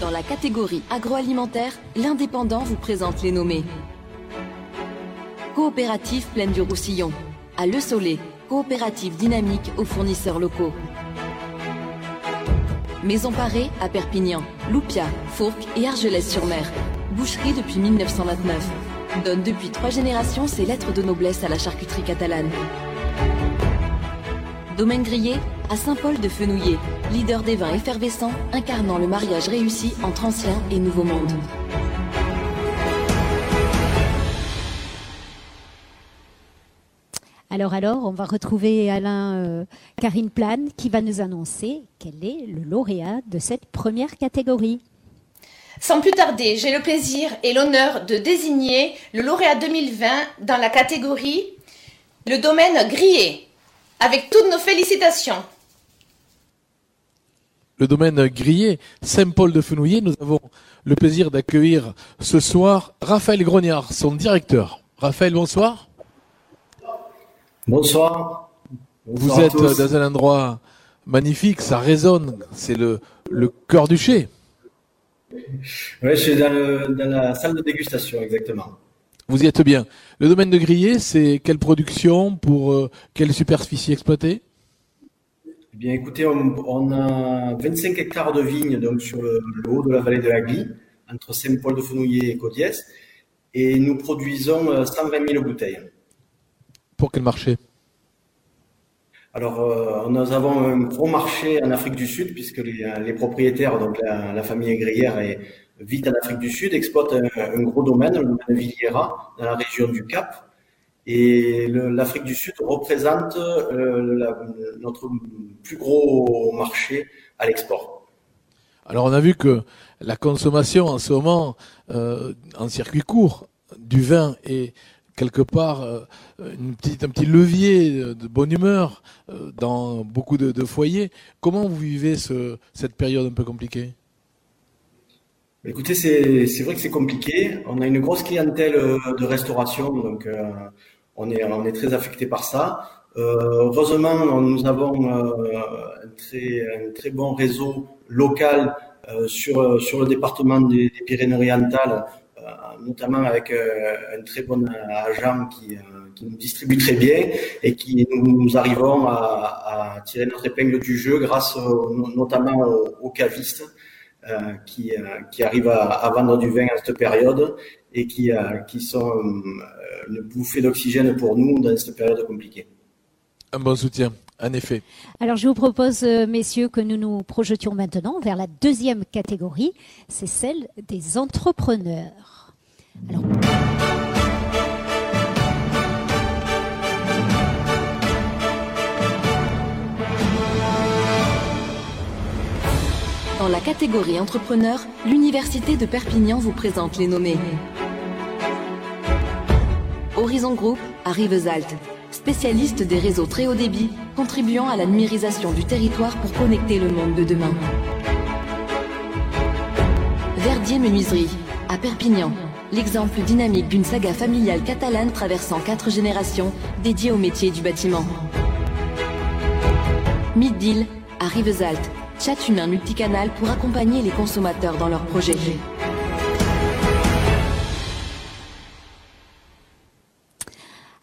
Dans la catégorie agroalimentaire, l'Indépendant vous présente les nommés. Coopérative Plaine du Roussillon. À Le Soleil, coopérative dynamique aux fournisseurs locaux. Maison Parée à Perpignan, Loupia, Fourques et Argelès-sur-Mer. Boucherie depuis 1929. Donne depuis trois générations ses lettres de noblesse à la charcuterie catalane. Domaine Grillé à Saint-Paul de Fenouillet, leader des vins effervescents incarnant le mariage réussi entre ancien et nouveau monde. Alors, alors, on va retrouver Alain euh, Karine Plane qui va nous annoncer quel est le lauréat de cette première catégorie. Sans plus tarder, j'ai le plaisir et l'honneur de désigner le lauréat 2020 dans la catégorie le domaine grillé. Avec toutes nos félicitations. Le domaine grillé, Saint-Paul de Fenouillet, nous avons le plaisir d'accueillir ce soir Raphaël Grognard, son directeur. Raphaël, bonsoir. Bonsoir. Vous êtes dans un endroit magnifique, ça résonne, c'est le, le cœur du chai. Oui, je suis dans, dans, la salle de dégustation, exactement. Vous y êtes bien. Le domaine de grillé, c'est quelle production pour euh, quelle superficie exploitée? Bien, écoutez, on, on, a 25 hectares de vignes donc sur le, le, haut de la vallée de la Glie, entre Saint-Paul-de-Fenouillet et Codiès, et nous produisons 120 000 bouteilles. Pour quel marché? Alors, euh, nous avons un gros marché en Afrique du Sud, puisque les, les propriétaires, donc la, la famille est, vit en Afrique du Sud, exploite un, un, gros domaine, le domaine Villiera, dans la région du Cap. Et l'Afrique du Sud représente euh, la, notre plus gros marché à l'export. Alors, on a vu que la consommation en ce moment, euh, en circuit court, du vin est quelque part euh, une petite, un petit levier de bonne humeur dans beaucoup de, de, foyers. Comment vous vivez ce, cette période un peu compliquée? Écoutez, c'est vrai que c'est compliqué. On a une grosse clientèle de restauration, donc on, est, très affecté par ça. Euh, heureusement, nous avons un très, un, très, bon réseau local sur, sur le département des, Pyrénées-Orientales notamment avec un très bon agent qui, nous distribue très bien et qui nous, nous arrivons à, tirer notre épingle du jeu grâce notamment aux, cavistes euh, qui, euh, qui arrivent à, à, vendre du vin à cette période et qui, euh, qui sont une bouffée d'oxygène pour nous dans cette période compliquée. Un bon soutien. En effet. Alors, je vous propose, messieurs, que nous nous projetions maintenant vers la deuxième catégorie, c'est celle des entrepreneurs. Alors... Dans la catégorie entrepreneur, l'Université de Perpignan vous présente les nommés. Horizon Group à Rivesaltes, spécialiste des réseaux très haut débit, contribuant à la numérisation du territoire pour connecter le monde de demain. Verdier Menuiserie à Perpignan, l'exemple dynamique d'une saga familiale catalane traversant quatre générations dédiée au métier du bâtiment. Mid-Deal à Rivesaltes, chat humain multicanal pour accompagner les consommateurs dans leurs projets.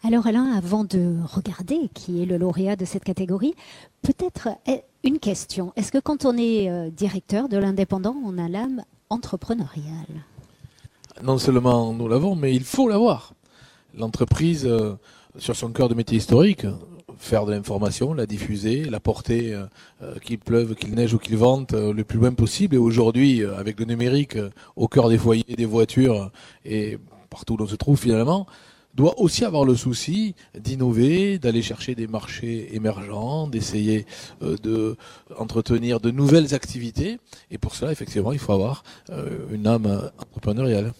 Alors Alain, avant de regarder qui est le lauréat de cette catégorie, peut-être une question. Est-ce que quand on est directeur de l'indépendant, on a l'âme entrepreneuriale? Non seulement nous l'avons, mais il faut l'avoir. L'entreprise, euh, sur son cœur de métier historique, faire de l'information, la diffuser, la porter, euh, qu'il pleuve, qu'il neige ou qu'il vente, euh, le plus loin possible. Et aujourd'hui, euh, avec le numérique au cœur des foyers, des voitures et partout où l'on se trouve finalement, doit aussi avoir le souci d'innover, d'aller chercher des marchés émergents, d'essayer euh, de entretenir de nouvelles activités. Et pour cela, effectivement, il faut avoir euh, une âme entrepreneuriale.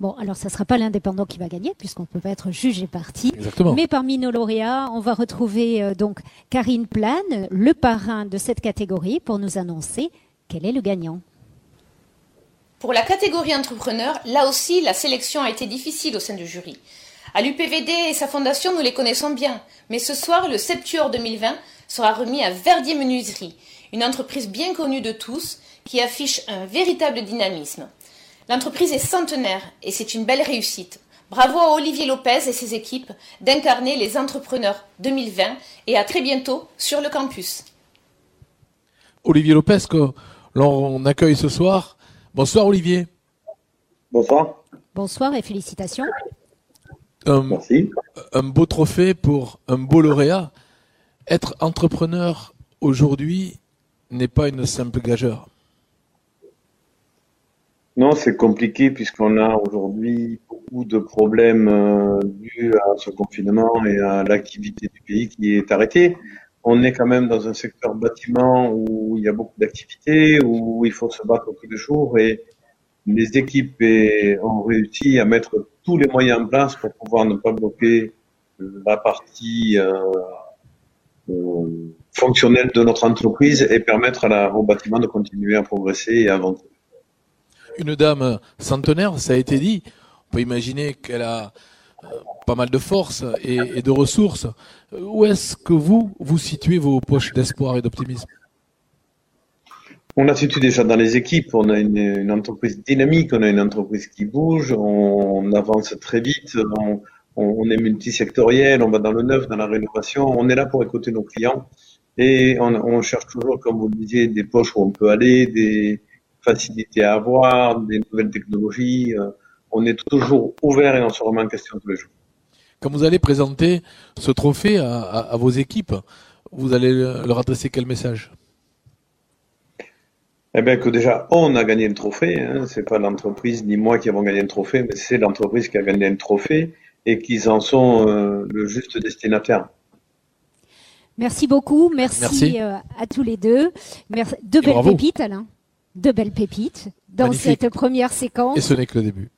Bon, alors ça ne sera pas l'indépendant qui va gagner, puisqu'on ne peut pas être juge et parti. Exactement. Mais parmi nos lauréats, on va retrouver euh, donc Karine Plane, le parrain de cette catégorie, pour nous annoncer quel est le gagnant. Pour la catégorie entrepreneur, là aussi, la sélection a été difficile au sein du jury. À l'UPVD et sa fondation, nous les connaissons bien. Mais ce soir, le Septuor 2020 sera remis à Verdier Menuiserie, une entreprise bien connue de tous qui affiche un véritable dynamisme. L'entreprise est centenaire et c'est une belle réussite. Bravo à Olivier Lopez et ses équipes d'incarner les entrepreneurs 2020 et à très bientôt sur le campus. Olivier Lopez, que l'on accueille ce soir. Bonsoir Olivier. Bonsoir. Bonsoir et félicitations. Un, Merci. un beau trophée pour un beau lauréat. Être entrepreneur aujourd'hui n'est pas une simple gageure. Non, c'est compliqué puisqu'on a aujourd'hui beaucoup de problèmes euh, dus à ce confinement et à l'activité du pays qui est arrêtée. On est quand même dans un secteur bâtiment où il y a beaucoup d'activités, où il faut se battre tous les jours et les équipes ont réussi à mettre tous les moyens en place pour pouvoir ne pas bloquer la partie euh, euh, fonctionnelle de notre entreprise et permettre au bâtiment de continuer à progresser et à avancer. Une dame centenaire, ça a été dit. On peut imaginer qu'elle a euh, pas mal de force et, de ressources. Euh, Où est-ce que vous, vous situez vos poches d'espoir et d'optimisme? On la situe déjà dans les équipes. On a une, entreprise dynamique, on a une entreprise qui bouge, on avance très vite, on, on est multisectoriel, on va dans le neuf, dans la rénovation. On est là pour écouter nos clients et on, on cherche toujours, comme vous le disiez, des poches où on peut aller, des facilités à avoir, des nouvelles technologies. Euh, On est toujours ouvert et on se remet en question tous les jours. Quand vous allez présenter ce trophée à, à- à vos équipes, vous allez leur adresser quel message? Eh bien, que déjà, on a gagné le trophée. Hein. C'est pas l'entreprise ni moi qui avons gagné le trophée, mais c'est l'entreprise qui a gagné le trophée et qu'ils en sont euh, le juste destinataire. Merci beaucoup. Merci, Merci. euh, à tous les deux. Merci. Deux belles bravo. pépites, Alain. Deux belles pépites dans Magnifique. cette première séquence. Et ce n'est que le début.